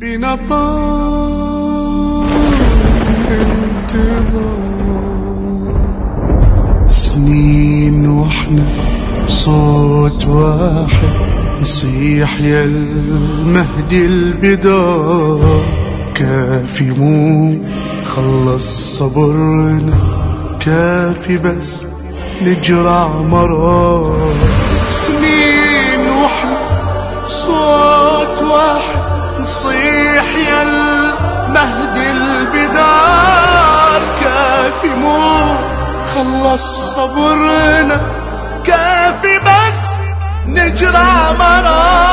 بنطال انتظار سنين وإحنا صوت واحد نصيح يا المهدي البدار كافي مو خلص صبرنا كافي بس نجرع مرار سنين وإحنا صوت واحد نصيح يا المهدي البدار كافي مو خلص صبرنا كافي بس نجرى مرار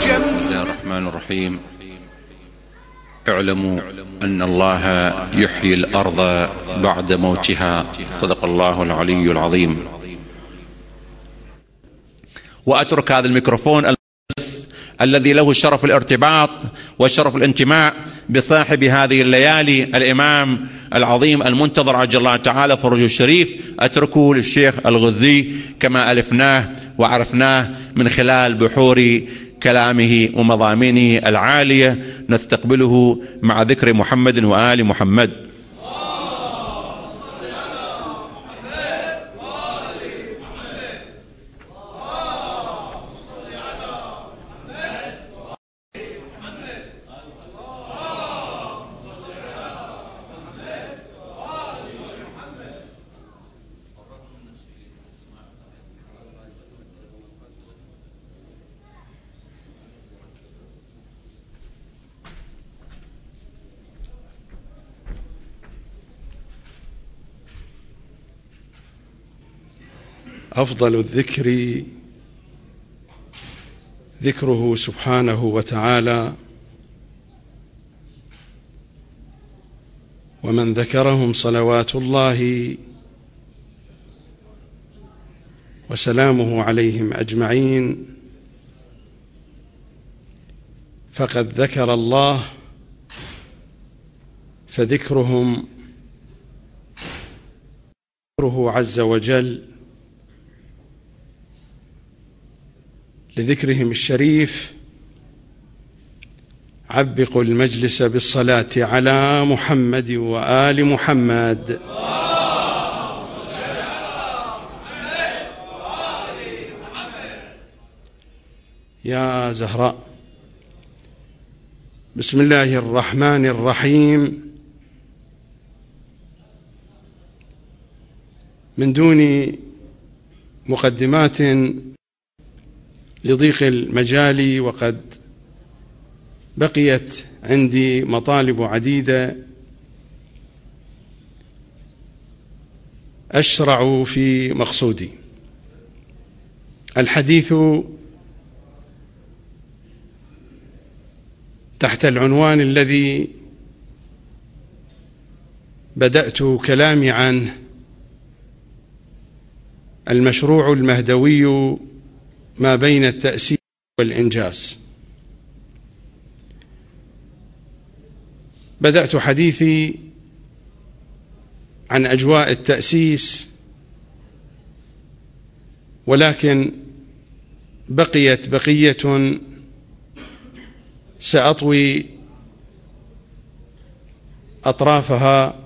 بسم الله الرحمن الرحيم. اعلموا أن الله يحيي الأرض بعد موتها. صدق الله العلي العظيم. وأترك هذا الميكروفون الذي له شرف الارتباط وشرف الانتماء بصاحب هذه الليالي الإمام العظيم المنتظر عجل الله تعالى فرجه الشريف. أتركه للشيخ الغزي كما ألفناه وعرفناه من خلال بحور كلامه ومضامينه العالية. نستقبله مع ذكر محمد وآل محمد. أفضل الذكر ذكره سبحانه وتعالى ومن ذكرهم صلوات الله وسلامه عليهم أجمعين فقد ذكر الله فذكرهم ذكره عز وجل لذكرهم الشريف عبقوا المجلس بالصلاة على محمد وآل محمد. يا زهراء بسم الله الرحمن الرحيم. من دون مقدمات لضيق المجال وقد بقيت عندي مطالب عديدة أشرع في مقصودي. الحديث تحت العنوان الذي بدأت كلامي عنه المشروع المهدوي ما بين التأسيس والإنجاز. بدأت حديثي عن أجواء التأسيس ولكن بقيت بقية سأطوي أطرافها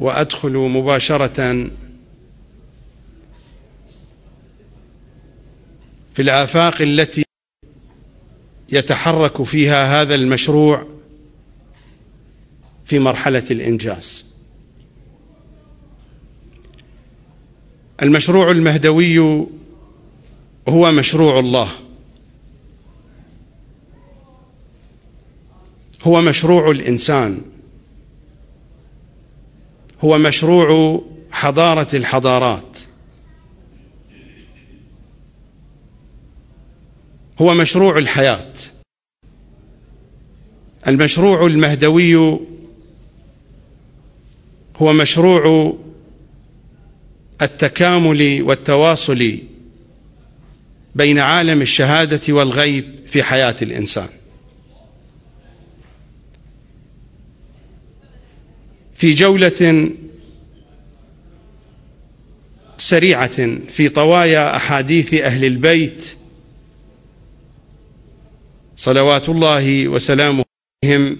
وأدخل مباشرة في الآفاق التي يتحرك فيها هذا المشروع في مرحلة الإنجاز. المشروع المهدوي هو مشروع الله. هو مشروع الإنسان. هو مشروع حضارة الحضارات. هو مشروع الحياة. المشروع المهدوي هو مشروع التكامل والتواصل بين عالم الشهادة والغيب في حياة الإنسان. في جولة سريعة في طوايا أحاديث أهل البيت صلوات الله وسلامه عليهم.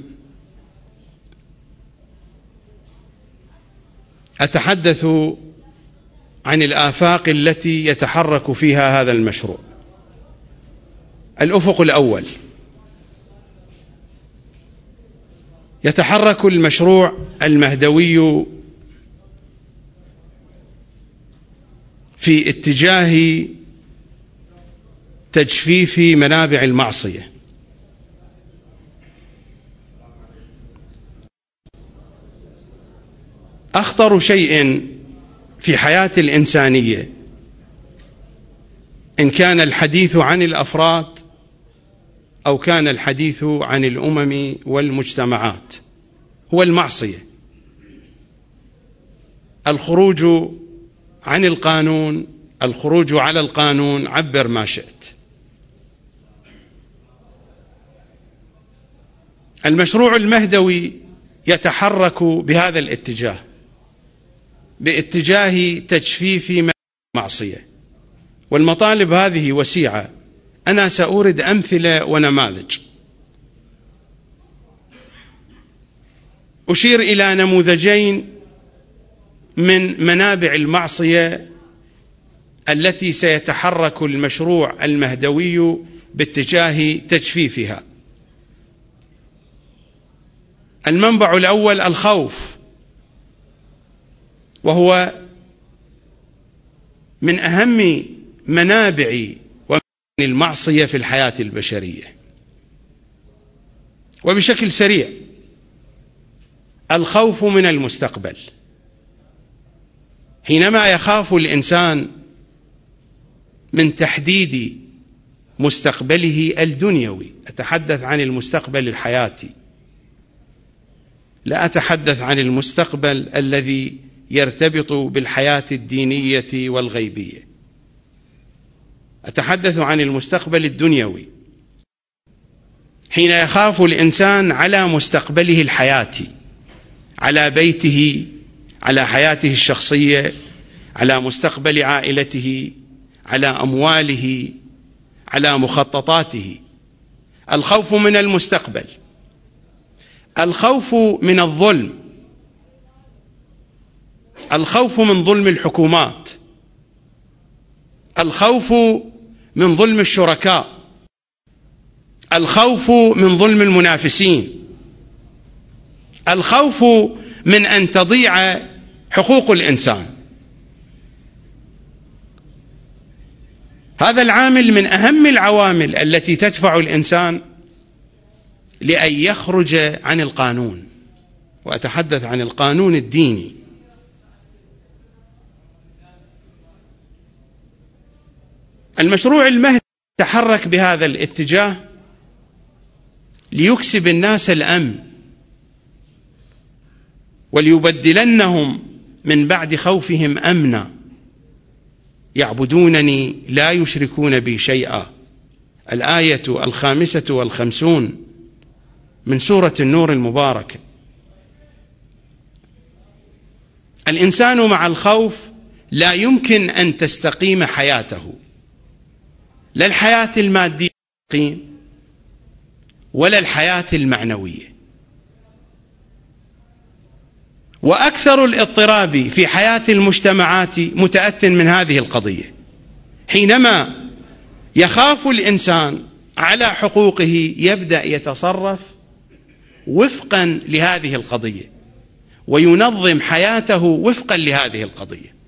أتحدث عن الآفاق التي يتحرك فيها هذا المشروع. الأفق الأول. يتحرك المشروع المهدوي في اتجاه تجفيف منابع المعصية. أخطر شيء في حياة الإنسانية إن كان الحديث عن الأفراد أو كان الحديث عن الأمم والمجتمعات هو المعصية. الخروج عن القانون الخروج على القانون عبر ما شئت. المشروع المهدوي يتحرك بهذا الاتجاه. باتجاه تجفيف معصية. والمطالب هذه وسيعة. أنا سأورد أمثلة ونماذج. أشير إلى نموذجين من منابع المعصية التي سيتحرك المشروع المهدوي باتجاه تجفيفها. المنبع الأول الخوف. وهو من أهم منابع المعصية في الحياة البشرية. وبشكل سريع الخوف من المستقبل. حينما يخاف الإنسان من تحديد مستقبله الدنيوي أتحدث عن المستقبل الحياتي. لا أتحدث عن المستقبل الذي يرتبط بالحياة الدينية والغيبية. أتحدث عن المستقبل الدنيوي. حين يخاف الإنسان على مستقبله الحياتي على بيته على حياته الشخصية على مستقبل عائلته على أمواله على مخططاته. الخوف من المستقبل. الخوف من الظلم. الخوف من ظلم الحكومات. الخوف من ظلم الشركاء. الخوف من ظلم المنافسين. الخوف من أن تضيع حقوق الإنسان. هذا العامل من أهم العوامل التي تدفع الإنسان لأن يخرج عن القانون. وأتحدث عن القانون الديني. المشروع المهدي تحرك بهذا الاتجاه ليكسب الناس الأمن وليبدلنهم من بعد خوفهم أمنا. يعبدونني لا يشركون بي شيئا. الآية الخامسة والخمسون من سورة النور المباركة. الإنسان مع الخوف لا يمكن أن تستقيم حياته. لا الحياة المادية ولا الحياة المعنوية. وأكثر الاضطراب في حياة المجتمعات متأت من هذه القضية. حينما يخاف الإنسان على حقوقه يبدأ يتصرف وفقا لهذه القضية وينظم حياته وفقا لهذه القضية.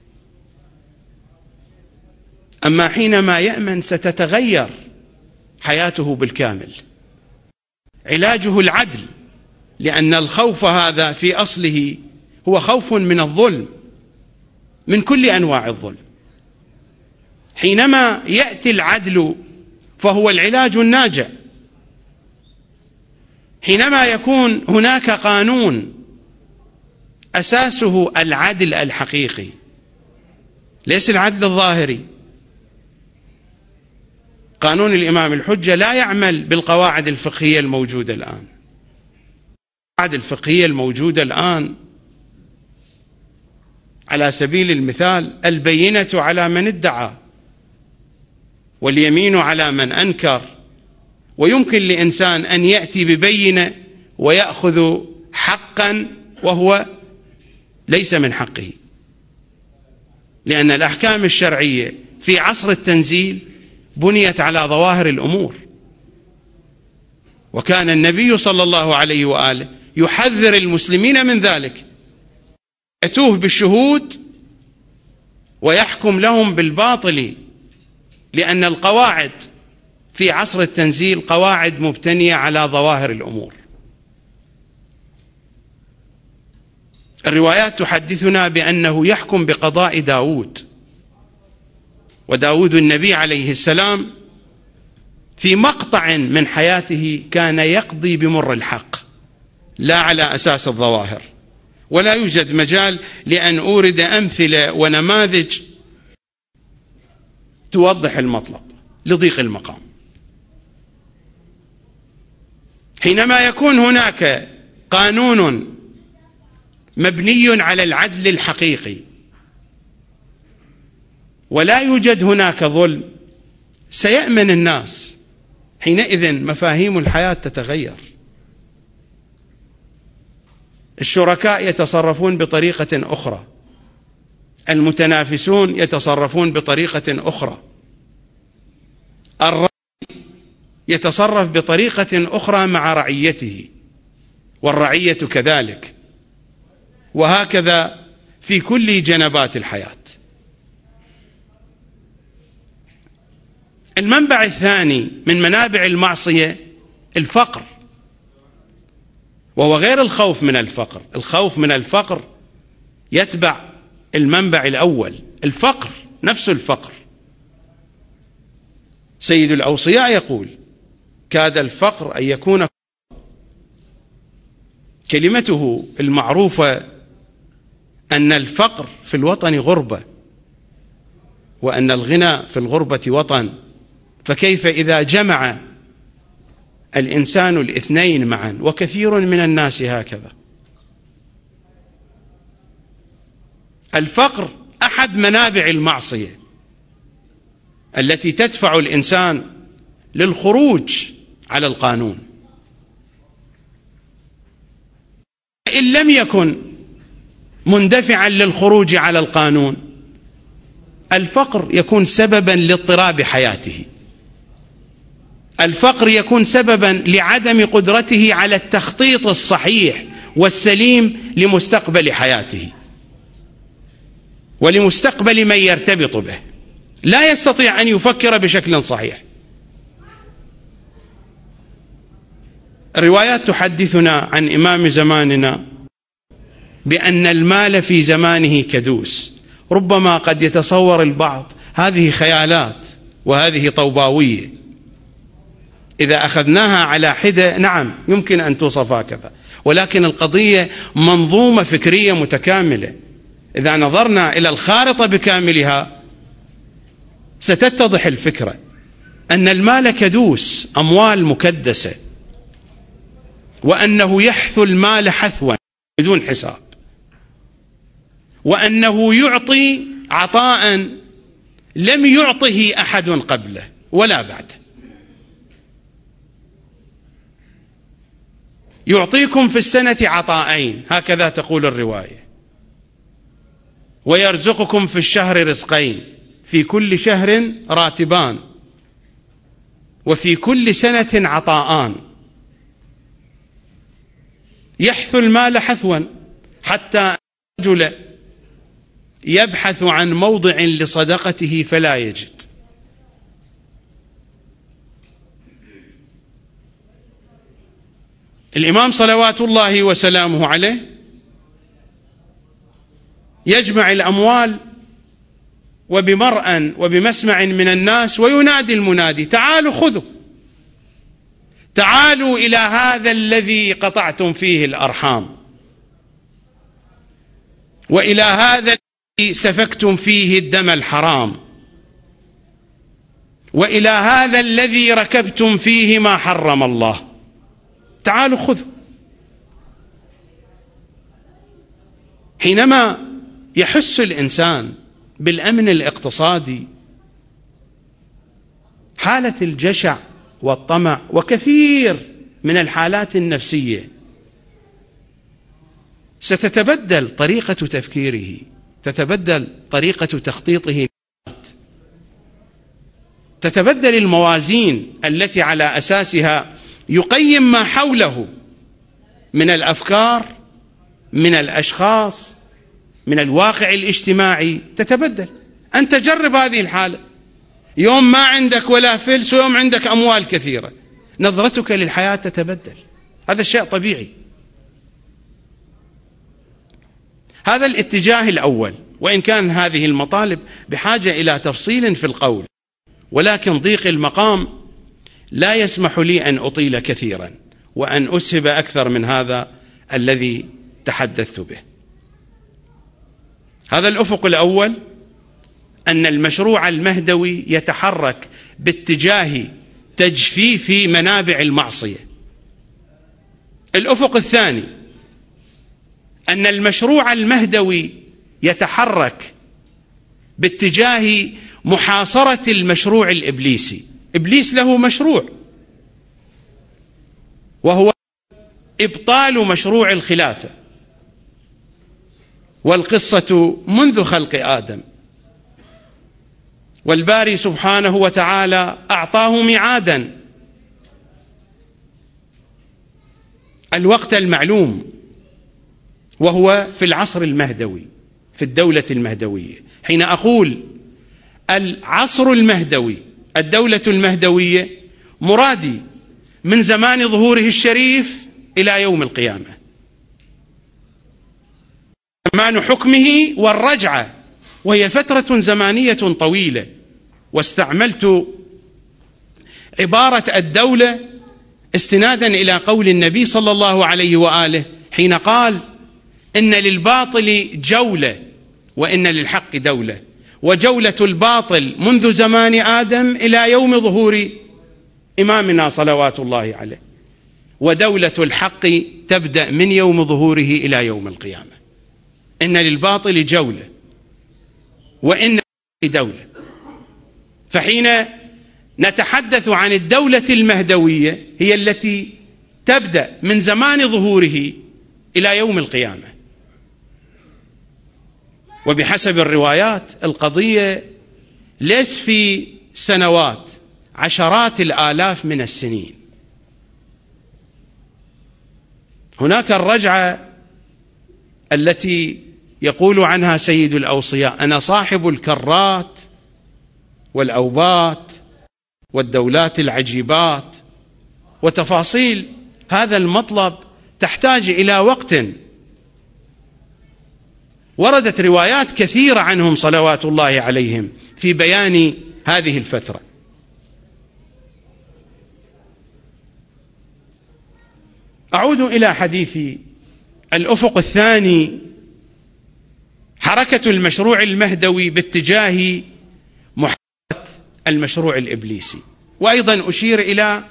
أما حينما يأمن ستتغير حياته بالكامل. علاجه العدل لأن الخوف هذا في أصله هو خوف من الظلم من كل أنواع الظلم. حينما يأتي العدل فهو العلاج الناجع. حينما يكون هناك قانون أساسه العدل الحقيقي ليس العدل الظاهري. قانون الإمام الحجة لا يعمل بالقواعد الفقهية الموجودة الآن. القواعد الفقهية الموجودة الآن على سبيل المثال البينة على من ادعى واليمين على من أنكر. ويمكن لإنسان أن يأتي ببينة ويأخذ حقا وهو ليس من حقه. لأن الأحكام الشرعية في عصر التنزيل بنيت على ظواهر الأمور. وكان النبي صلى الله عليه وآله يحذر المسلمين من ذلك. يتوه بالشهود ويحكم لهم بالباطل لأن القواعد في عصر التنزيل قواعد مبتنية على ظواهر الأمور. الروايات تحدثنا بأنه يحكم بقضاء داود. وداود النبي عليه السلام في مقطع من حياته كان يقضي بمر الحق لا على أساس الظواهر ولا يوجد مجال لأن أورد أمثلة ونماذج توضح المطلب لضيق المقام. حينما يكون هناك قانون مبني على العدل الحقيقي ولا يوجد هناك ظلم. سيأمن الناس. حينئذ مفاهيم الحياة تتغير. الشركاء يتصرفون بطريقة أخرى. المتنافسون يتصرفون بطريقة أخرى. الرأي يتصرف بطريقة أخرى مع رعيته. والرعية كذلك. وهكذا في كل جنبات الحياة. المنبع الثاني من منابع المعصية الفقر. وهو غير الخوف من الفقر. الخوف من الفقر يتبع المنبع الأول. الفقر نفس الفقر. سيد الأوصياء يقول كاد الفقر أن يكون كلمته المعروفة أن الفقر في الوطن غربة وأن الغنى في الغربة وطن. فكيف إذا جمع الإنسان الاثنين معا؟ وكثير من الناس هكذا. الفقر أحد منابع المعصية التي تدفع الإنسان للخروج على القانون. إن لم يكن مندفعا للخروج على القانون الفقر يكون سببا لاضطراب حياته. الفقر يكون سببا لعدم قدرته على التخطيط الصحيح والسليم لمستقبل حياته ولمستقبل من يرتبط به. لا يستطيع أن يفكر بشكل صحيح. الروايات تحدثنا عن إمام زماننا بأن المال في زمانه كدوس. ربما قد يتصور البعض هذه خيالات وهذه طوباوية. إذا أخذناها على حدة نعم يمكن أن توصف هكذا. ولكن القضية منظومة فكرية متكاملة. إذا نظرنا إلى الخارطة بكاملها ستتضح الفكرة أن المال كدوس أموال مكدسة وأنه يحثو المال حثوا بدون حساب وأنه يعطي عطاء لم يعطه أحد قبله ولا بعده. يعطيكم في السنة عطاءين. هكذا تقول الرواية. ويرزقكم في الشهر رزقين. في كل شهر راتبان. وفي كل سنة عطاءان. يحث المال حثوا. حتى رجل يبحث عن موضع لصدقته فلا يجد. الإمام صلوات الله وسلامه عليه يجمع الأموال وبمرأ وبمسمع من الناس وينادي المنادي تعالوا خذوا. تعالوا إلى هذا الذي قطعتم فيه الأرحام. وإلى هذا الذي سفكتم فيه الدم الحرام. وإلى هذا الذي ركبتم فيه ما حرم الله. تعالوا خذوا حينما يحس الإنسان بالأمن الاقتصادي حالة الجشع والطمع وكثير من الحالات النفسية ستتبدل طريقة تفكيره تتبدل طريقة تخطيطه. تتبدل الموازين التي على أساسها يقيم ما حوله من الأفكار من الأشخاص من الواقع الاجتماعي تتبدل. أنت جرب هذه الحالة. يوم ما عندك ولا فلس ويوم عندك أموال كثيرة نظرتك للحياة تتبدل. هذا شيء طبيعي. هذا الاتجاه الأول. وإن كان هذه المطالب بحاجة إلى تفصيل في القول ولكن ضيق المقام لا يسمح لي أن أطيل كثيرا وأن أسهب أكثر من هذا الذي تحدثت به. هذا الأفق الأول أن المشروع المهدوي يتحرك باتجاه تجفيف منابع المعصية. الأفق الثاني أن المشروع المهدوي يتحرك باتجاه محاصرة المشروع الإبليسي. إبليس له مشروع. وهو إبطال مشروع الخلافة. والقصة منذ خلق آدم. والباري سبحانه وتعالى أعطاه ميعادا. الوقت المعلوم. وهو في العصر المهدوي في الدولة المهدوية. حين أقول العصر المهدوي الدولة المهدوية مرادي من زمان ظهوره الشريف إلى يوم القيامة. زمان حكمه والرجعة وهي فترة زمانية طويلة واستعملت عبارة الدولة استنادا إلى قول النبي صلى الله عليه وآله حين قال إن للباطل جولة وإن للحق دولة. وجولة الباطل منذ زمان آدم إلى يوم ظهور إمامنا صلوات الله عليه. ودولة الحق تبدأ من يوم ظهوره إلى يوم القيامة. إن للباطل جولة وإن دوله فحين نتحدث عن الدولة المهدوية هي التي تبدأ من زمان ظهوره إلى يوم القيامة. وبحسب الروايات القضية ليس في سنوات عشرات الآلاف من السنين. هناك الرجعة التي يقول عنها سيد الأوصياء أنا صاحب الكرات والأوبات والدولات العجيبات وتفاصيل هذا المطلب تحتاج إلى وقت وردت روايات كثيرة عنهم صلوات الله عليهم في بيان هذه الفترة. أعود إلى حديثي الأفق الثاني حركة المشروع المهدوي باتجاه محاربه المشروع الإبليسي. وأيضا أشير إلى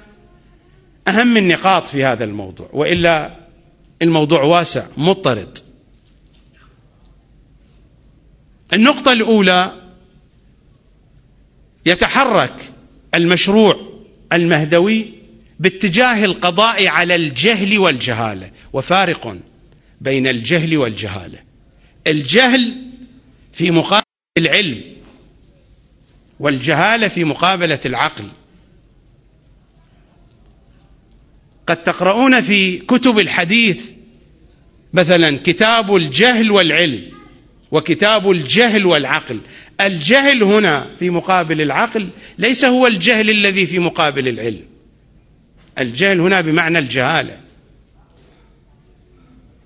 أهم النقاط في هذا الموضوع وإلا الموضوع واسع مضطرد. النقطة الأولى يتحرك المشروع المهدوي باتجاه القضاء على الجهل والجهالة وفارق بين الجهل والجهالة. الجهل في مقابل العلم والجهالة في مقابلة العقل. قد تقرؤون في كتب الحديث مثلا كتاب الجهل والعلم. وكتاب الجهل والعقل. الجهل هنا في مقابل العقل ليس هو الجهل الذي في مقابل العلم. الجهل هنا بمعنى الجهالة.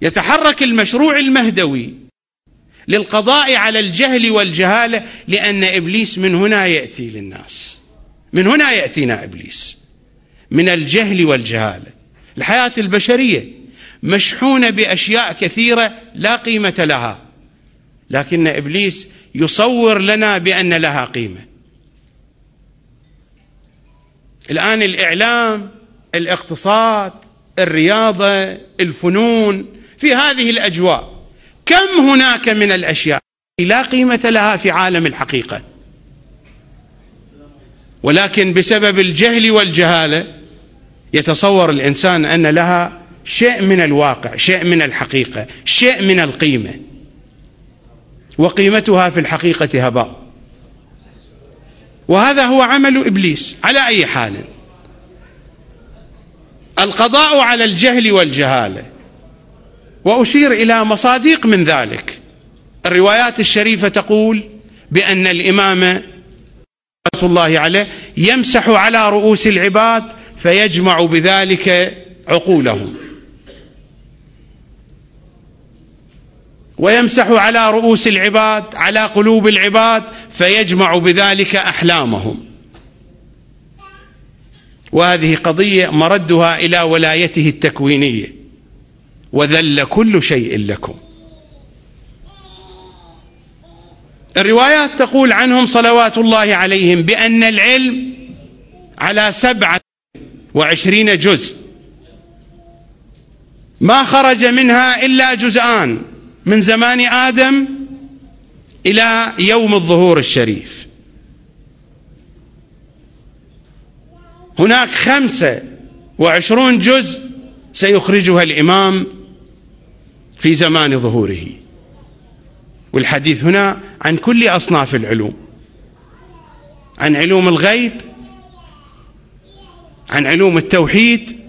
يتحرك المشروع المهدوي للقضاء على الجهل والجهالة لأن إبليس من هنا يأتي للناس. من هنا يأتينا إبليس. من الجهل والجهالة. الحياة البشرية مشحونة بأشياء كثيرة لا قيمة لها. لكن إبليس يصور لنا بأن لها قيمة. الآن الإعلام الاقتصاد الرياضة الفنون في هذه الأجواء كم هناك من الأشياء لا قيمة لها في عالم الحقيقة؟ ولكن بسبب الجهل والجهالة يتصور الإنسان أن لها شيء من الواقع شيء من الحقيقة شيء من القيمة. وقيمتها في الحقيقة هباء. وهذا هو عمل إبليس على أي حال. القضاء على الجهل والجهاله وأشير إلى مصاديق من ذلك. الروايات الشريفة تقول بأن الإمام رحمه الله عليه يمسح على رؤوس العباد فيجمع بذلك عقولهم. ويمسح على رؤوس العباد على قلوب العباد فيجمع بذلك أحلامهم. وهذه قضية مردها إلى ولايته التكوينية. وذل كل شيء لكم. الروايات تقول عنهم صلوات الله عليهم بأن العلم على سبعة وعشرين جزء. ما خرج منها إلا جزءان. من زمان آدم إلى يوم الظهور الشريف. هناك خمسة وعشرون جزء سيخرجها الإمام في زمان ظهوره. والحديث هنا عن كل أصناف العلوم. عن علوم الغيب عن علوم التوحيد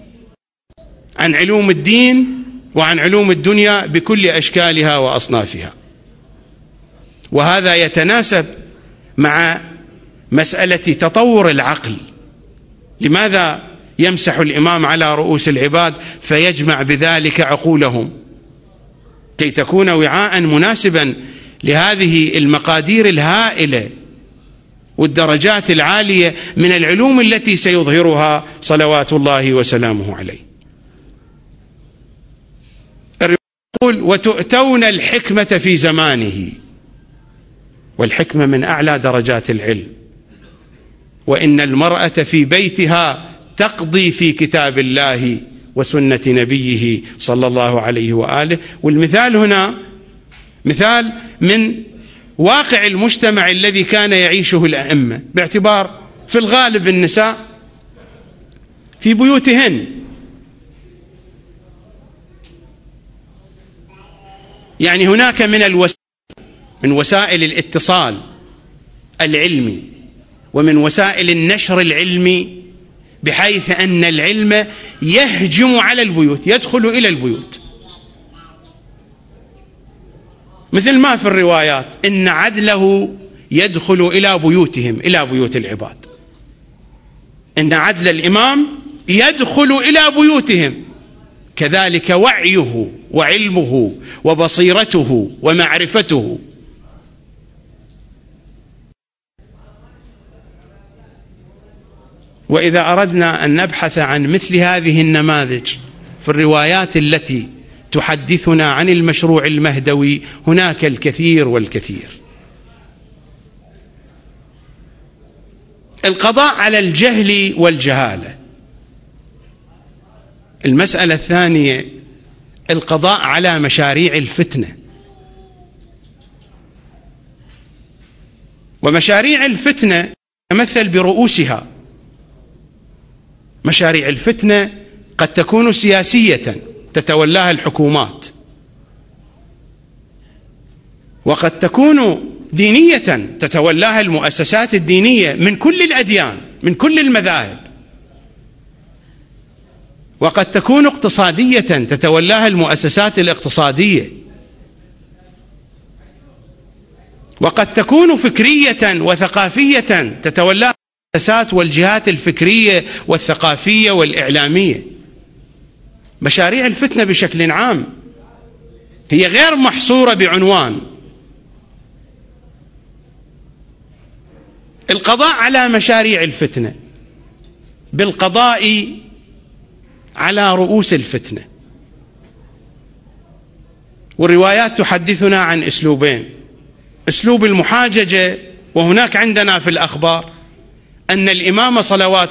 عن علوم الدين وعن علوم الدنيا بكل أشكالها وأصنافها. وهذا يتناسب مع مسألة تطور العقل. لماذا يمسح الإمام على رؤوس العباد فيجمع بذلك عقولهم؟ كي تكون وعاء مناسبا لهذه المقادير الهائلة والدرجات العالية من العلوم التي سيظهرها صلوات الله وسلامه عليه. يقول وتؤتون الحكمة في زمانه. والحكمة من أعلى درجات العلم. وإن المرأة في بيتها تقضي في كتاب الله وسنة نبيه صلى الله عليه وآله. والمثال هنا مثال من واقع المجتمع الذي كان يعيشه الأئمة باعتبار في الغالب النساء في بيوتهن. يعني هناك من الوسائل من وسائل الاتصال العلمي ومن وسائل النشر العلمي بحيث أن العلم يهجم على البيوت يدخل إلى البيوت. مثل ما في الروايات إن عدله يدخل إلى بيوتهم إلى بيوت العباد. إن عدل الإمام يدخل إلى بيوتهم. كذلك وعيه. وعلمه وبصيرته ومعرفته. وإذا أردنا أن نبحث عن مثل هذه النماذج في الروايات التي تحدثنا عن المشروع المهدوي هناك الكثير والكثير. القضاء على الجهل والجهالة. المسألة الثانية القضاء على مشاريع الفتنة. ومشاريع الفتنة تمثل برؤوسها. مشاريع الفتنة قد تكون سياسية تتولاها الحكومات. وقد تكون دينية تتولاها المؤسسات الدينية من كل الأديان من كل المذاهب. وقد تكون اقتصادية تتولاها المؤسسات الاقتصادية. وقد تكون فكرية وثقافية تتولاها المؤسسات والجهات الفكرية والثقافية والإعلامية. مشاريع الفتنة بشكل عام هي غير محصورة بعنوان. القضاء على مشاريع الفتنة بالقضاء على رؤوس الفتنة. والروايات تحدثنا عن أسلوبين. أسلوب المحاججة وهناك عندنا في الأخبار أن الإمام صلوات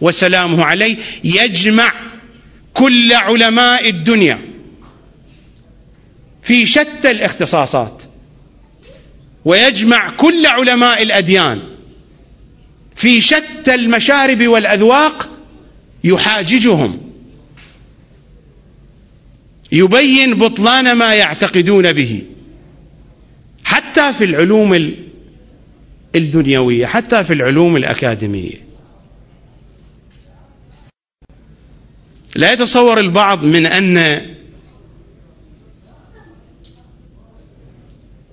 وسلامه عليه يجمع كل علماء الدنيا في شتى الاختصاصات ويجمع كل علماء الأديان في شتى المشارب والأذواق يحاججهم. يبين بطلان ما يعتقدون به. حتى في العلوم الدنيوية حتى في العلوم الأكاديمية. لا يتصور البعض من أن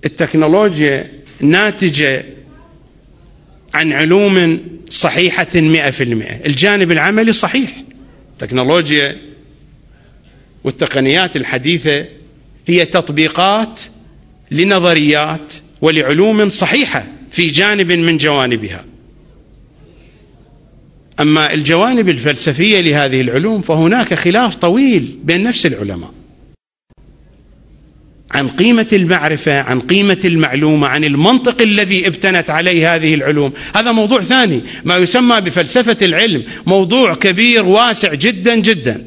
التكنولوجيا ناتجة عن علوم صحيحة مئة في المئة. الجانب العملي صحيح. التكنولوجيا والتقنيات الحديثة هي تطبيقات لنظريات ولعلوم صحيحة في جانب من جوانبها. أما الجوانب الفلسفية لهذه العلوم فهناك خلاف طويل بين نفس العلماء. عن قيمة المعرفة عن قيمة المعلومة عن المنطق الذي ابتنت عليه هذه العلوم. هذا موضوع ثاني ما يسمى بفلسفة العلم موضوع كبير واسع جدا جدا.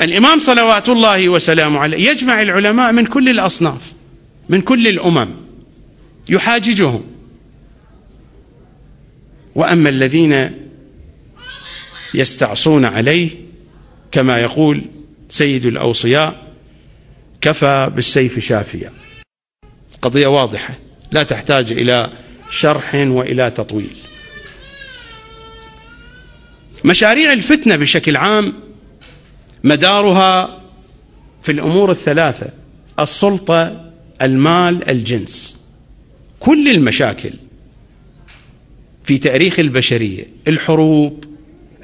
الإمام صلوات الله وسلامه عليه يجمع العلماء من كل الأصناف من كل الأمم يحاججهم. وأما الذين يستعصون عليه كما يقول سيد الأوصياء كفى بالسيف شافيا. قضية واضحة لا تحتاج إلى شرح وإلى تطويل. مشاريع الفتنة بشكل عام مدارها في الأمور الثلاثة السلطة المال الجنس. كل المشاكل في تاريخ البشرية الحروب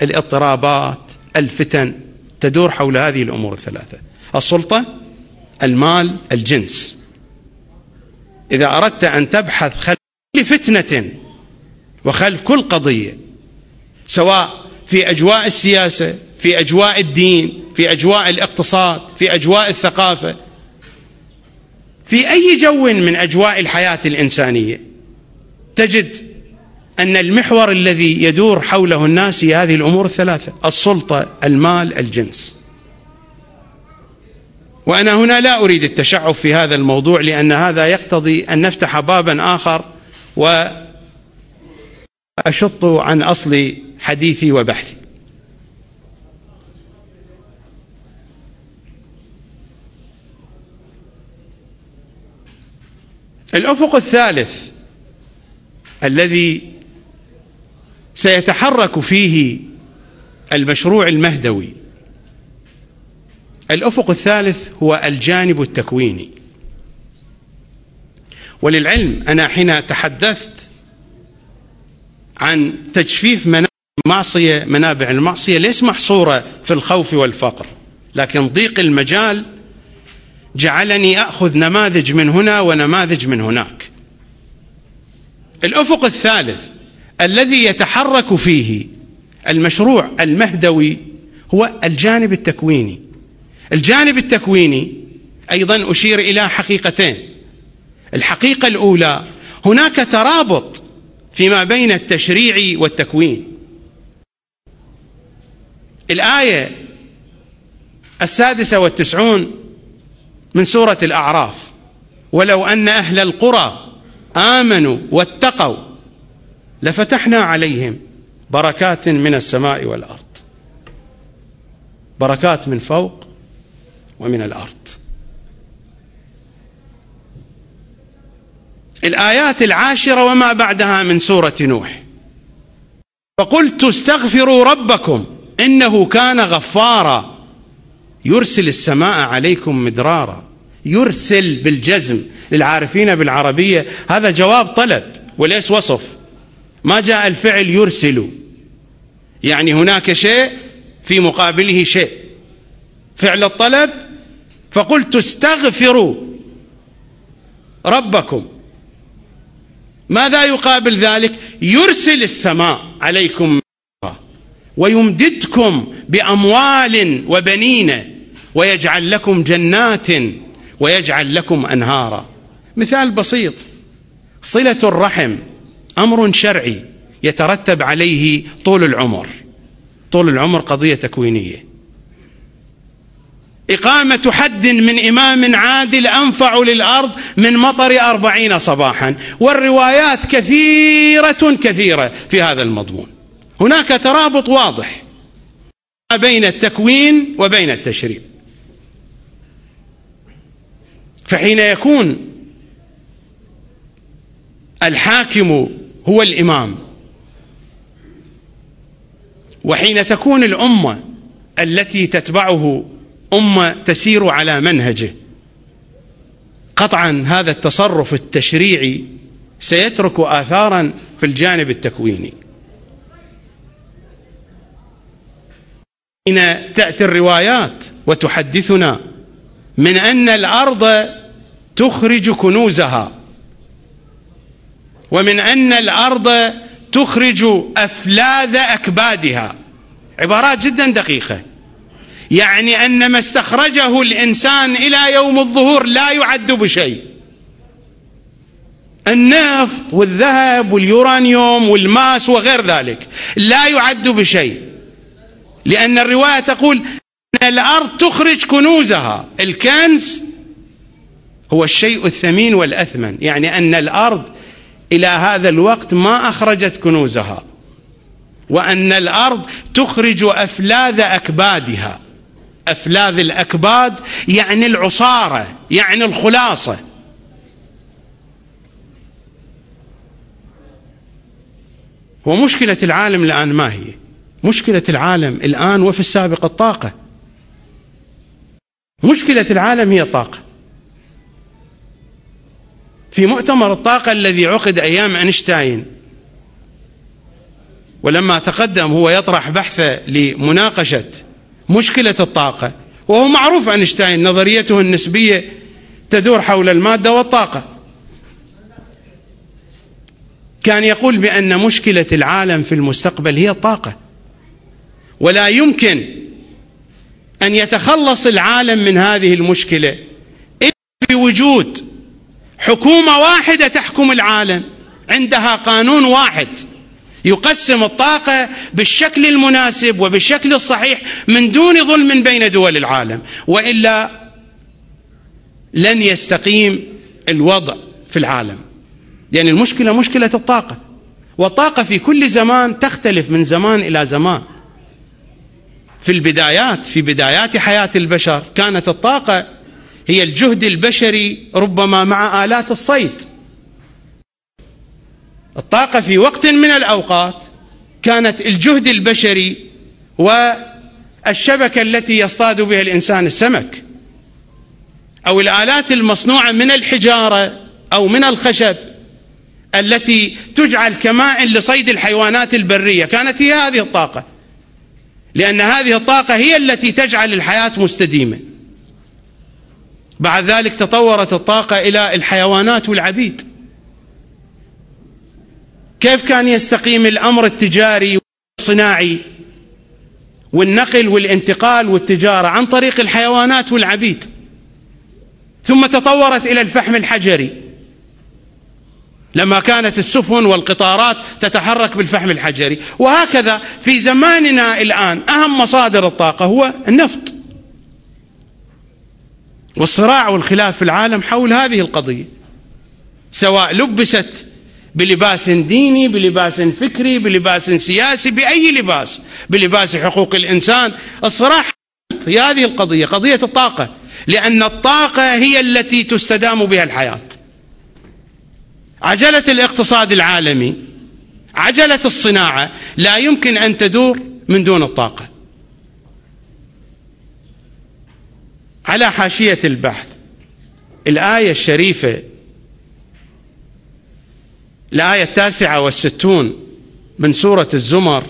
الاضطرابات الفتن تدور حول هذه الأمور الثلاثة. السلطة المال الجنس. إذا أردت أن تبحث خلف كل فتنة وخلف كل قضية سواء في أجواء السياسة في أجواء الدين في أجواء الاقتصاد في أجواء الثقافة في أي جو من أجواء الحياة الإنسانية تجد أن المحور الذي يدور حوله الناس هي هذه الأمور الثلاثة السلطة المال الجنس. وأنا هنا لا أريد التشعب في هذا الموضوع لأن هذا يقتضي أن نفتح بابا آخر وأشط عن أصل حديثي وبحثي. الأفق الثالث الذي سيتحرك فيه المشروع المهدوي. الأفق الثالث هو الجانب التكويني. وللعلم أنا حين تحدثت عن تجفيف منابع المعصيه منابع المعصية ليس محصورة في الخوف والفقر لكن ضيق المجال جعلني أخذ نماذج من هنا ونماذج من هناك. الأفق الثالث الذي يتحرك فيه المشروع المهدوي هو الجانب التكويني. الجانب التكويني أيضا أشير إلى حقيقتين. الحقيقة الأولى هناك ترابط فيما بين التشريع والتكوين. الآية السادسة والتسعون من سورة الأعراف. ولو أن أهل القرى آمنوا واتقوا لفتحنا عليهم بركات من السماء والأرض. بركات من فوق ومن الأرض. الآيات العاشرة وما بعدها من سورة نوح. فقلت استغفروا ربكم إنه كان غفارا. يرسل السماء عليكم مدرارا. يرسل بالجزم للعارفين بالعربية. هذا جواب طلب وليس وصف. ما جاء الفعل يرسل. يعني هناك شيء في مقابله شيء. فعل الطلب فقلت استغفروا ربكم. ماذا يقابل ذلك؟ يرسل السماء عليكم ويمددكم بأموال وبنين ويجعل لكم جنات ويجعل لكم أنهارا. مثال بسيط صلة الرحم. أمر شرعي يترتب عليه طول العمر. طول العمر قضية تكوينية. إقامة حد من إمام عادل أنفع للأرض من مطر أربعين صباحا. والروايات كثيرة كثيرة في هذا المضمون. هناك ترابط واضح بين التكوين وبين التشريع. فحين يكون الحاكم هو الإمام. وحين تكون الأمة التي تتبعه أمة تسير على منهجه قطعا هذا التصرف التشريعي سيترك آثارا في الجانب التكويني. حين تأتي الروايات وتحدثنا من أن الأرض تخرج كنوزها ومن أن الأرض تخرج أفلاذ أكبادها. عبارات جدا دقيقة. يعني أن ما استخرجه الإنسان إلى يوم الظهور لا يعد بشيء. النفط والذهب واليورانيوم والماس وغير ذلك لا يعد بشيء. لأن الرواية تقول أن الأرض تخرج كنوزها. الكنز هو الشيء الثمين والأثمن. يعني أن الأرض إلى هذا الوقت ما أخرجت كنوزها. وأن الأرض تخرج أفلاذ أكبادها. أفلاذ الأكباد يعني العصارة يعني الخلاصة. ومشكلة العالم الآن ما هي؟ مشكلة العالم الآن وفي السابق الطاقة. مشكلة العالم هي الطاقة. في مؤتمر الطاقة الذي عقد أيام أينشتاين. ولما تقدم هو يطرح بحثه لمناقشة مشكلة الطاقة وهو معروف أينشتاين نظريته النسبية تدور حول المادة والطاقة. كان يقول بأن مشكلة العالم في المستقبل هي الطاقة. ولا يمكن أن يتخلص العالم من هذه المشكلة إلا بوجود حكومة واحدة تحكم العالم. عندها قانون واحد يقسم الطاقة بالشكل المناسب وبالشكل الصحيح من دون ظلم بين دول العالم. وإلا لن يستقيم الوضع في العالم. لأن المشكلة مشكلة الطاقة. والطاقة في كل زمان تختلف من زمان إلى زمان. في البدايات في بدايات حياة البشر كانت الطاقة هي الجهد البشري ربما مع آلات الصيد. الطاقة في وقت من الأوقات كانت الجهد البشري والشبكة التي يصطاد بها الإنسان السمك أو الآلات المصنوعة من الحجارة أو من الخشب التي تجعل كماء لصيد الحيوانات البرية. كانت هي هذه الطاقة لأن هذه الطاقة هي التي تجعل الحياة مستديمة. بعد ذلك تطورت الطاقة إلى الحيوانات والعبيد. كيف كان يستقيم الأمر التجاري والصناعي والنقل والانتقال والتجارة عن طريق الحيوانات والعبيد؟ ثم تطورت إلى الفحم الحجري. لما كانت السفن والقطارات تتحرك بالفحم الحجري. وهكذا في زماننا الآن أهم مصادر الطاقة هو النفط. والصراع والخلاف في العالم حول هذه القضية. سواء لبست بلباس ديني بلباس فكري بلباس سياسي بأي لباس بلباس حقوق الإنسان. الصراع في هذه القضية قضية الطاقة لأن الطاقة هي التي تستدام بها الحياة. عجلة الاقتصاد العالمي عجلة الصناعة لا يمكن أن تدور من دون الطاقة. على حاشية البحث. الآية الشريفة الآية التاسعة والستون من سورة الزمر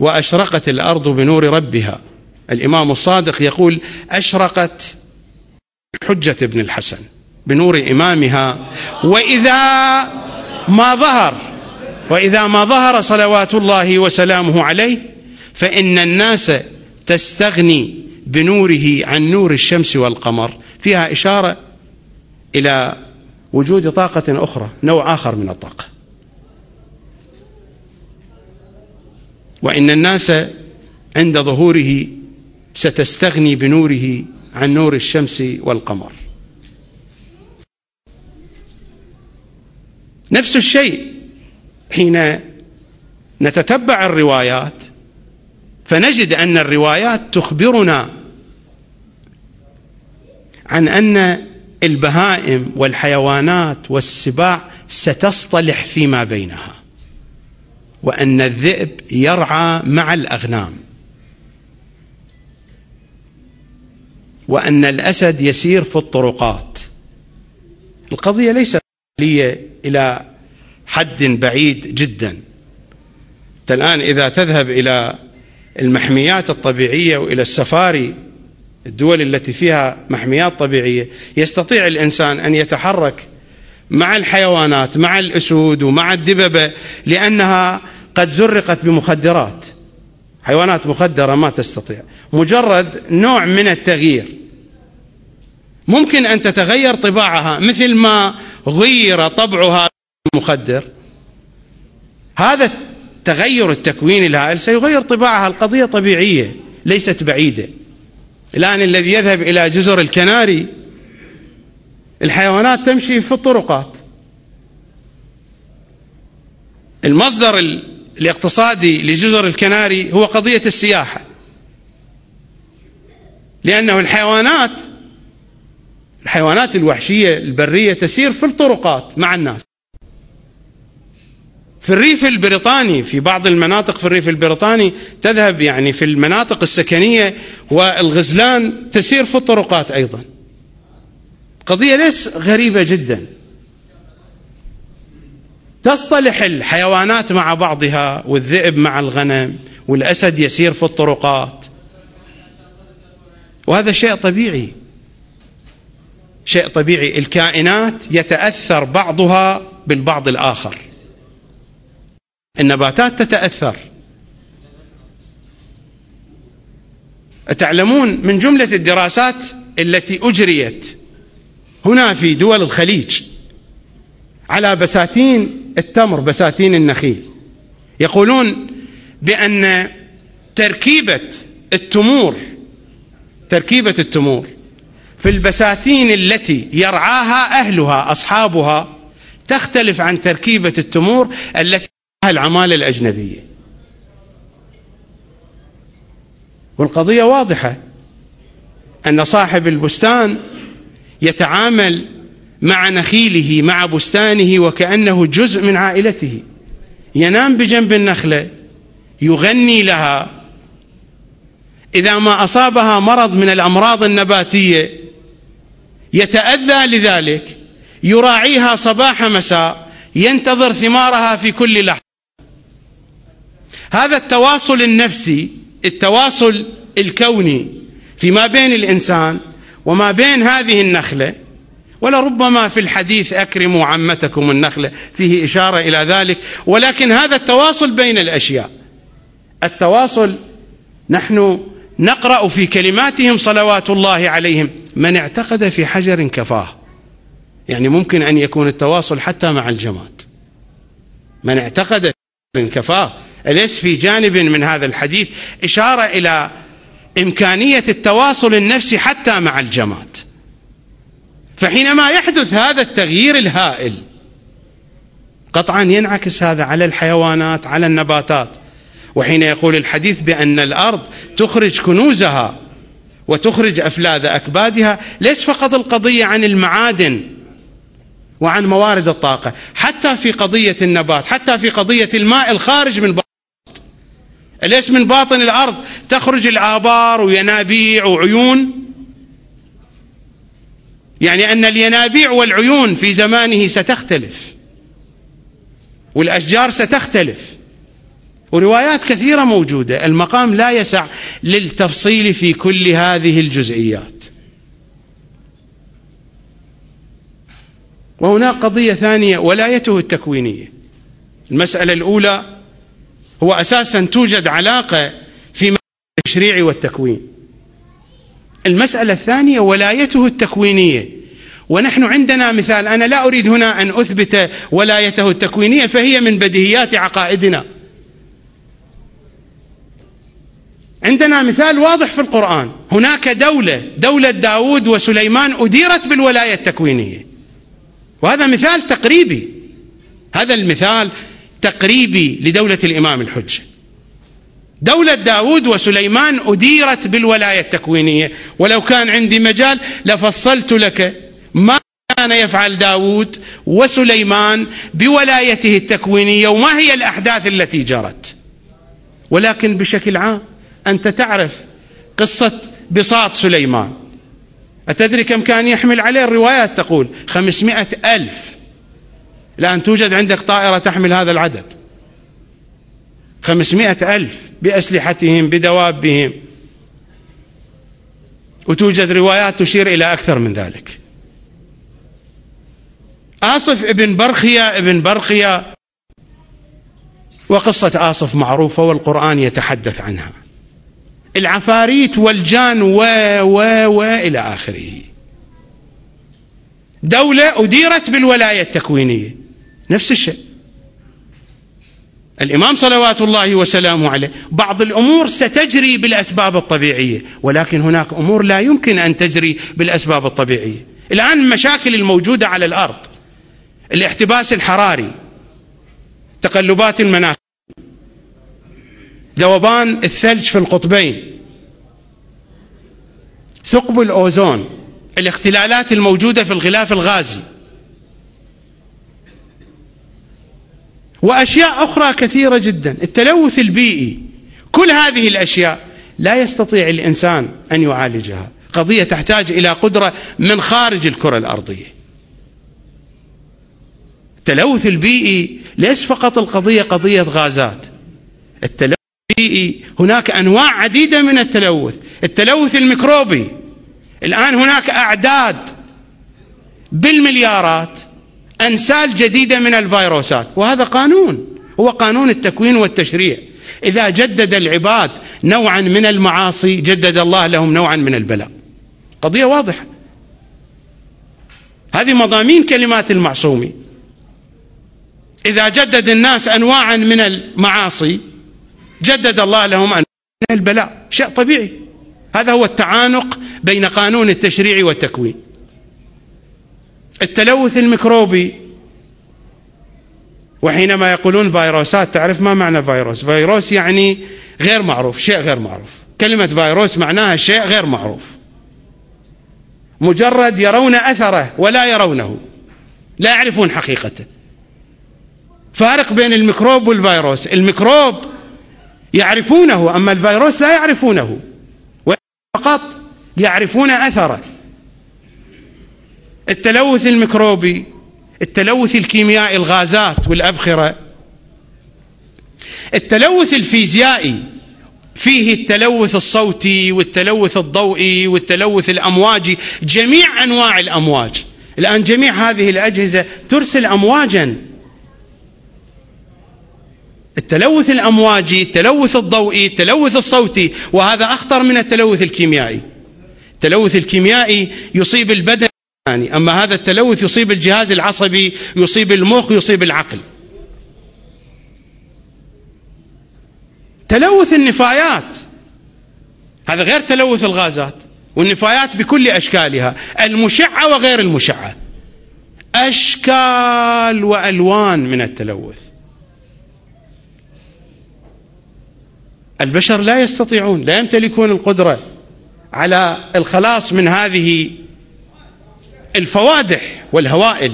وأشرقت الأرض بنور ربها. الإمام الصادق يقول أشرقت حجة ابن الحسن بنور إمامها وإذا ما ظهر وإذا ما ظهر صلوات الله وسلامه عليه فإن الناس تستغني بنوره عن نور الشمس والقمر. فيها إشارة إلى وجود طاقة أخرى نوع آخر من الطاقة. وإن الناس عند ظهوره ستستغني بنوره عن نور الشمس والقمر. نفس الشيء حين نتتبع الروايات فنجد أن الروايات تخبرنا عن أن البهائم والحيوانات والسباع ستصطلح فيما بينها وأن الذئب يرعى مع الأغنام وأن الأسد يسير في الطرقات. القضية ليست إلى حد بعيد جدا. الآن إذا تذهب إلى المحميات الطبيعية وإلى السفاري الدول التي فيها محميات طبيعية يستطيع الإنسان أن يتحرك مع الحيوانات مع الأسود ومع الدببة لأنها قد زرقت بمخدرات. حيوانات مخدرة ما تستطيع. مجرد نوع من التغيير. ممكن أن تتغير طباعها مثل ما غير طبعها المخدر. هذا التغير التكويني الهائل سيغير طباعها. القضية طبيعية ليست بعيدة. الآن الذي يذهب إلى جزر الكناري الحيوانات تمشي في الطرقات. المصدر الاقتصادي لجزر الكناري هو قضية السياحة. لأنه الحيوانات الحيوانات الوحشية البرية تسير في الطرقات مع الناس. في الريف البريطاني في بعض المناطق في الريف البريطاني تذهب يعني في المناطق السكنية والغزلان تسير في الطرقات أيضا. قضية ليس غريبة جدا. تصطلح الحيوانات مع بعضها والذئب مع الغنم والأسد يسير في الطرقات. وهذا شيء طبيعي. شيء طبيعي الكائنات يتأثر بعضها بالبعض الآخر. النباتات تتأثر. تعلمون من جملة الدراسات التي أجريت هنا في دول الخليج على بساتين التمر بساتين النخيل. يقولون بأن تركيبة التمور تركيبة التمور في البساتين التي يرعاها أهلها أصحابها تختلف عن تركيبة التمور التي العمالة الأجنبية. والقضية واضحة أن صاحب البستان يتعامل مع نخيله مع بستانه وكأنه جزء من عائلته. ينام بجنب النخلة يغني لها. إذا ما أصابها مرض من الأمراض النباتية يتأذى لذلك يراعيها صباح مساء ينتظر ثمارها في كل لحظة. هذا التواصل النفسي التواصل الكوني فيما بين الإنسان وما بين هذه النخلة ولربما في الحديث أكرموا عمتكم النخلة فيه إشارة إلى ذلك ولكن هذا التواصل بين الأشياء. التواصل نحن نقرأ في كلماتهم صلوات الله عليهم من اعتقد في حجر كفاه. يعني ممكن أن يكون التواصل حتى مع الجماد. من اعتقد كفاه. أليس في جانب من هذا الحديث إشارة إلى إمكانية التواصل النفسي حتى مع الجماد فحينما يحدث هذا التغيير الهائل قطعا ينعكس هذا على الحيوانات على النباتات. وحين يقول الحديث بأن الأرض تخرج كنوزها وتخرج أفلاذ أكبادها ليس فقط القضية عن المعادن وعن موارد الطاقة حتى في قضية النبات حتى في قضية الماء الخارج من أليس من باطن الأرض؟ تخرج الآبار وينابيع وعيون. يعني أن الينابيع والعيون في زمانه ستختلف. والأشجار ستختلف. وروايات كثيرة موجودة. المقام لا يسع للتفصيل في كل هذه الجزئيات. وهناك قضية ثانية ولايته التكوينية. المسألة الأولى هو أساسا توجد علاقة في التشريع والتكوين. المسألة الثانية ولايته التكوينية ونحن عندنا مثال أنا لا أريد هنا أن أثبت ولايته التكوينية فهي من بديهيات عقائدنا. عندنا مثال واضح في القرآن هناك دولة دولة داود وسليمان أديرت بالولاية التكوينية وهذا مثال تقريبي هذا المثال تقريبي لدولة الإمام الحجة. دولة داود وسليمان أديرت بالولاية التكوينية. ولو كان عندي مجال لفصلت لك ما كان يفعل داود وسليمان بولايته التكوينية وما هي الأحداث التي جرت. ولكن بشكل عام أنت تعرف قصة بساط سليمان. أتدري كم كان يحمل عليه؟ الروايات تقول خمسمائة ألف. الآن توجد عندك طائرة تحمل هذا العدد. خمسمائة ألف بأسلحتهم بدوابهم. وتوجد روايات تشير إلى أكثر من ذلك. آصف ابن برخيا ابن برخيا وقصة آصف معروفة والقرآن يتحدث عنها. العفاريت والجان و و و إلى آخره. دولة أديرت بالولاية التكوينية. نفس الشيء. الإمام صلوات الله وسلامه عليه. بعض الأمور ستجري بالأسباب الطبيعية ولكن هناك أمور لا يمكن أن تجري بالأسباب الطبيعية. الآن المشاكل الموجودة على الأرض. الاحتباس الحراري تقلبات المناخ ذوبان الثلج في القطبين ثقب الأوزون الاختلالات الموجودة في الغلاف الغازي. وأشياء أخرى كثيرة جدا. التلوث البيئي كل هذه الأشياء لا يستطيع الإنسان أن يعالجها. قضية تحتاج إلى قدرة من خارج الكرة الأرضية. التلوث البيئي ليس فقط القضية قضية غازات. التلوث البيئي هناك أنواع عديدة من التلوث. التلوث الميكروبي الآن هناك أعداد بالمليارات أنسال جديدة من الفيروسات. وهذا قانون. هو قانون التكوين والتشريع. إذا جدد العباد نوعا من المعاصي جدد الله لهم نوعا من البلاء. قضية واضحة. هذه مضامين كلمات المعصومين. إذا جدد الناس أنواعا من المعاصي جدد الله لهم أنواعا من البلاء. شيء طبيعي. هذا هو التعانق بين قانون التشريع والتكوين. التلوث الميكروبي. وحينما يقولون فيروسات تعرف ما معنى فيروس؟ فيروس يعني غير معروف شيء غير معروف. كلمة فيروس معناها شيء غير معروف. مجرد يرون أثره ولا يرونه. لا يعرفون حقيقته. فارق بين الميكروب والفيروس. الميكروب يعرفونه أما الفيروس لا يعرفونه. فقط يعرفون أثره. التلوث الميكروبي التلوث الكيميائي الغازات والأبخرة. التلوث الفيزيائي فيه التلوث الصوتي والتلوث الضوئي والتلوث الأمواجي جميع أنواع الأمواج. الآن جميع هذه الأجهزة ترسل أمواجا. التلوث الأمواجي التلوث الضوئي التلوث الصوتي وهذا أخطر من التلوث الكيميائي. التلوث الكيميائي يصيب البدن يعني أما هذا التلوث يصيب الجهاز العصبي يصيب المخ يصيب العقل. تلوث النفايات. هذا غير تلوث الغازات والنفايات بكل أشكالها المشعة وغير المشعة. أشكال وألوان من التلوث. البشر لا يستطيعون لا يمتلكون القدرة على الخلاص من هذه الفوادح والهوائل.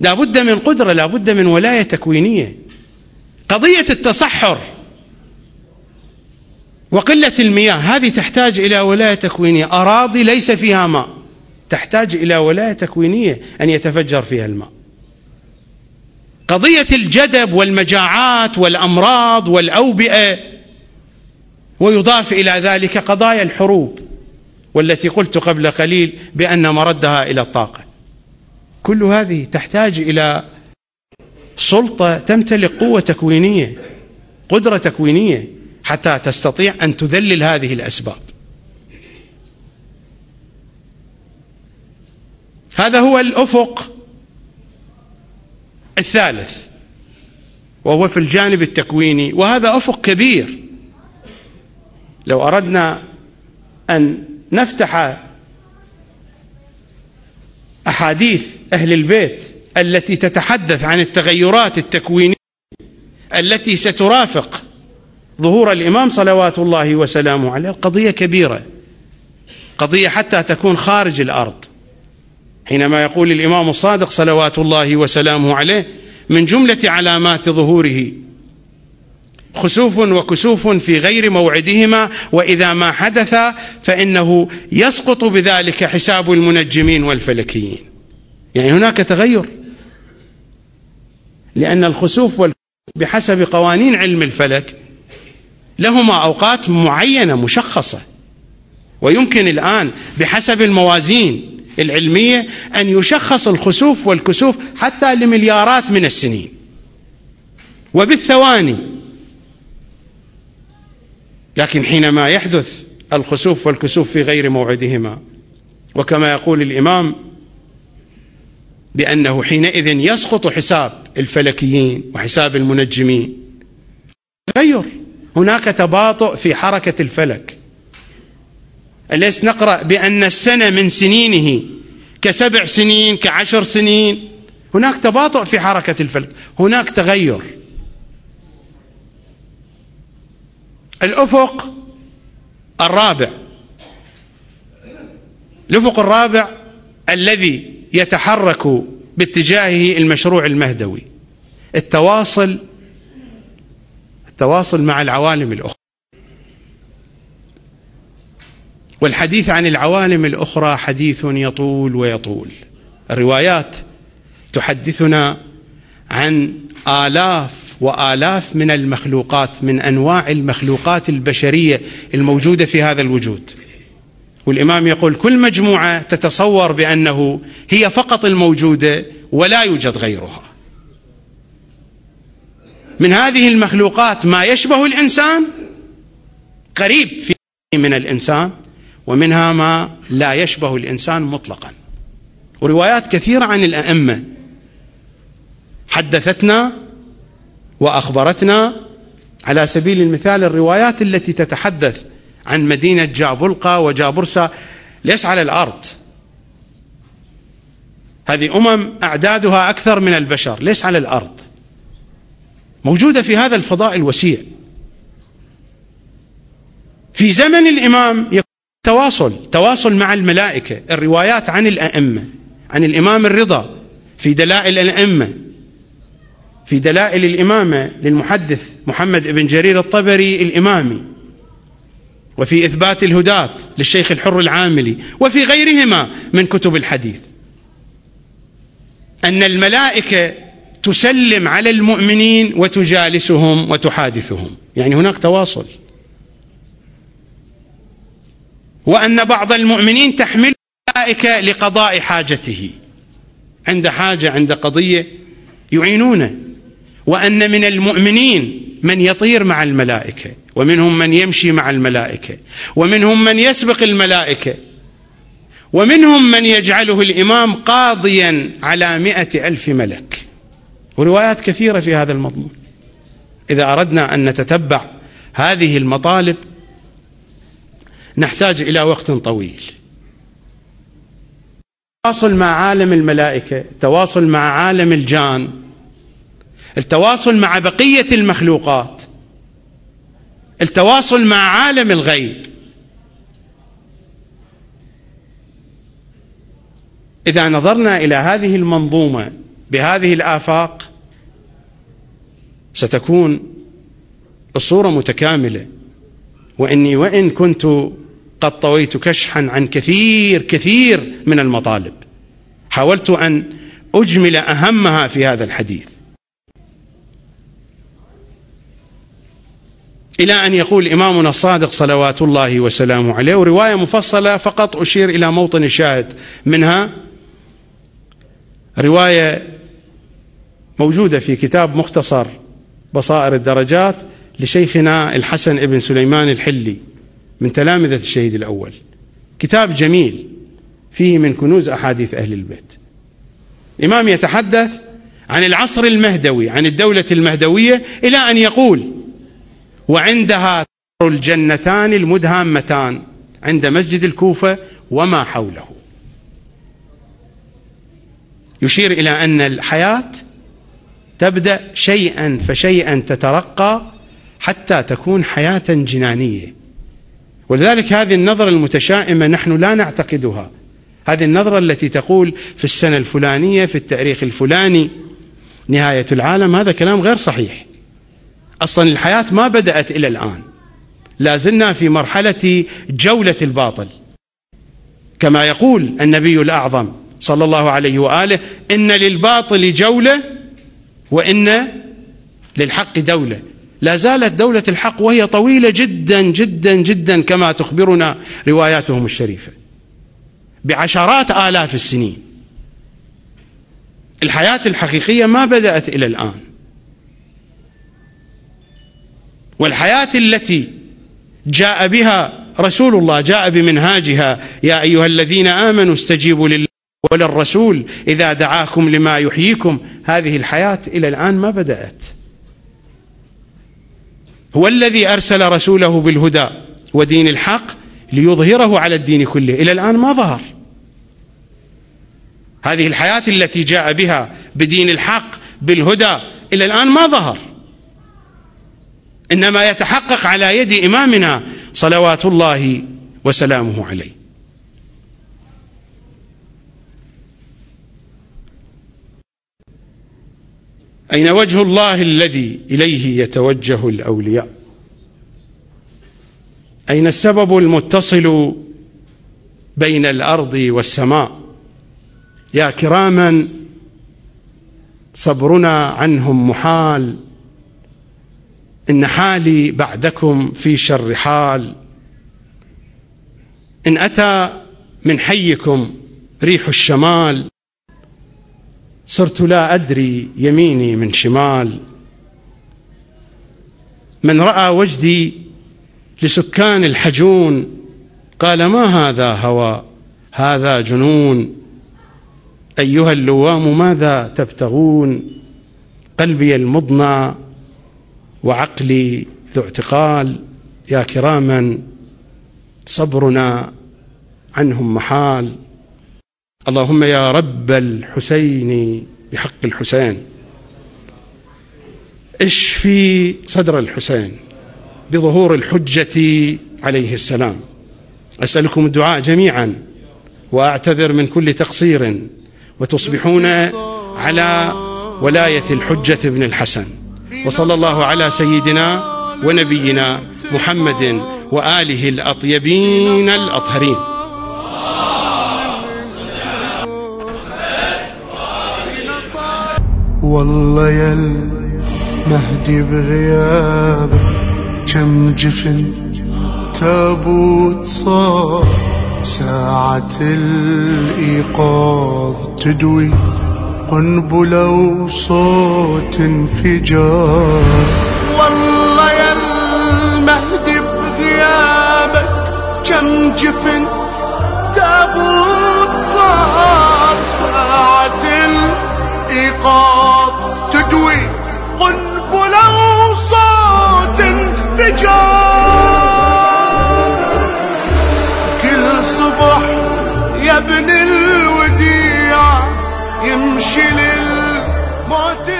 لا بد من قدرة لا بد من ولاية تكوينية. قضية التصحر وقلة المياه هذه تحتاج إلى ولاية تكوينية. أراضي ليس فيها ماء تحتاج إلى ولاية تكوينية أن يتفجر فيها الماء. قضية الجدب والمجاعات والأمراض والأوبئة ويضاف إلى ذلك قضايا الحروب. والتي قلت قبل قليل بأن مردها إلى الطاقة. كل هذه تحتاج إلى سلطة تمتلك قوة تكوينية قدرة تكوينية حتى تستطيع أن تذلل هذه الأسباب. هذا هو الأفق الثالث وهو في الجانب التكويني وهذا أفق كبير. لو أردنا أن نفتح أحاديث أهل البيت التي تتحدث عن التغيرات التكوينية التي سترافق ظهور الإمام صلوات الله وسلامه عليه. القضية كبيرة قضية حتى تكون خارج الأرض. حينما يقول الإمام الصادق صلوات الله وسلامه عليه من جملة علامات ظهوره خسوف وكسوف في غير موعدهما وإذا ما حدث فإنه يسقط بذلك حساب المنجمين والفلكيين. يعني هناك تغير. لأن الخسوف بحسب قوانين علم الفلك لهما أوقات معينة مشخصة. ويمكن الآن بحسب الموازين العلمية أن يشخص الخسوف والكسوف حتى لمليارات من السنين. وبالثواني لكن حينما يحدث الخسوف والكسوف في غير موعدهما وكما يقول الإمام بأنه حينئذ يسقط حساب الفلكيين وحساب المنجمين. تغير. هناك تباطؤ في حركة الفلك. أليس نقرأ بأن السنة من سنينه كسبع سنين كعشر سنين؟ هناك تباطؤ في حركة الفلك. هناك تغير. الأفق الرابع. الأفق الرابع الذي يتحرك باتجاهه المشروع المهدوي. التواصل التواصل مع العوالم الأخرى. والحديث عن العوالم الأخرى حديث يطول ويطول. الروايات تحدثنا عن آلاف وآلاف من المخلوقات من أنواع المخلوقات البشرية الموجودة في هذا الوجود. والإمام يقول كل مجموعة تتصور بأنه هي فقط الموجودة ولا يوجد غيرها. من هذه المخلوقات ما يشبه الإنسان قريب في من الإنسان ومنها ما لا يشبه الإنسان مطلقا. وروايات كثيرة عن الأئمة حدثتنا وأخبرتنا على سبيل المثال الروايات التي تتحدث عن مدينة جابلقه وجابرسا ليس على الأرض. هذه أمم أعدادها أكثر من البشر ليس على الأرض. موجودة في هذا الفضاء الوسيع. في زمن الإمام يكون تواصل تواصل مع الملائكة الروايات عن الأئمة عن الإمام الرضا في دلائل الأئمة. في دلائل الإمامة للمحدث محمد بن جرير الطبري الإمامي وفي إثبات الهداة للشيخ الحر العاملي وفي غيرهما من كتب الحديث. أن الملائكة تسلم على المؤمنين وتجالسهم وتحادثهم. يعني هناك تواصل. وأن بعض المؤمنين تحمل الملائكة لقضاء حاجته. عند حاجة عند قضية يعينونه. وأن من المؤمنين من يطير مع الملائكة ومنهم من يمشي مع الملائكة ومنهم من يسبق الملائكة ومنهم من يجعله الإمام قاضيا على مائه ألف ملك. وروايات كثيرة في هذا المضمون. إذا أردنا أن نتتبع هذه المطالب نحتاج إلى وقت طويل. التواصل مع عالم الملائكة التواصل مع عالم الجان التواصل مع بقية المخلوقات. التواصل مع عالم الغيب. إذا نظرنا إلى هذه المنظومة بهذه الآفاق ستكون الصورة متكاملة. وإني وإن كنت قد طويت كشحا عن كثير كثير من المطالب حاولت أن أجمل أهمها في هذا الحديث. إلى أن يقول إمامنا الصادق صلوات الله وسلامه عليه ورواية مفصلة فقط أشير إلى موطن الشاهد منها. رواية موجودة في كتاب مختصر بصائر الدرجات لشيخنا الحسن ابن سليمان الحلي من تلامذة الشهيد الأول. كتاب جميل فيه من كنوز أحاديث أهل البيت. الإمام يتحدث عن العصر المهدوي عن الدولة المهدوية إلى أن يقول وعندها الجنتان المدهامتان عند مسجد الكوفة وما حوله. يشير إلى أن الحياة تبدأ شيئا فشيئا تترقى حتى تكون حياة جنانية. ولذلك هذه النظرة المتشائمة نحن لا نعتقدها. هذه النظرة التي تقول في السنة الفلانية في التاريخ الفلاني نهاية العالم هذا كلام غير صحيح. أصلا الحياة ما بدأت إلى الآن. لا زلنا في مرحلة جولة الباطل. كما يقول النبي الأعظم صلى الله عليه وآله إن للباطل جولة وإن للحق دولة. لا زالت دولة الحق وهي طويلة جدا جدا جدا كما تخبرنا رواياتهم الشريفة. بعشرات آلاف السنين. الحياة الحقيقية ما بدأت إلى الآن. والحياة التي جاء بها رسول الله جاء بمنهاجها. يا أيها الذين آمنوا استجيبوا لله وللرسول إذا دعاكم لما يحييكم. هذه الحياة إلى الآن ما بدأت. هو الذي أرسل رسوله بالهدى ودين الحق ليظهره على الدين كله. إلى الآن ما ظهر. هذه الحياة التي جاء بها بدين الحق بالهدى إلى الآن ما ظهر. إنما يتحقق على يد إمامنا صلوات الله وسلامه عليه. أين وجه الله الذي إليه يتوجه الأولياء؟ أين السبب المتصل بين الأرض والسماء؟ يا كراما صبرنا عنهم محال. إن حالي بعدكم في شر حال. إن أتى من حيكم ريح الشمال صرت لا أدري يميني من شمال. من رأى وجدي لسكان الحجون قال ما هذا هوى؟ هذا جنون. أيها اللوام ماذا تبتغون؟ قلبي المضنى وعقلي ذو اعتقال يا كراما صبرنا عنهم محال. اللهم يا رب الحسين بحق الحسين اشفي صدر الحسين؟ بظهور الحجة عليه السلام. أسألكم الدعاء جميعا وأعتذر من كل تقصير وتصبحون على ولاية الحجة بن الحسن. وصلى الله على سيدنا ونبينا محمد وآله الأطيبين الأطهرين. والله يا المهدي بغيابك كم جفن تابوت صار. ساعة الإيقاظ تدوي. قنبلة وصوت انفجار. والله يا المهدي بغيابك كم جفن تابوت صار ساعة الإيقاظ. تدوي قنبلة وصوت انفجار. كل صبح يا ابن الوديع يمشي للمعتدين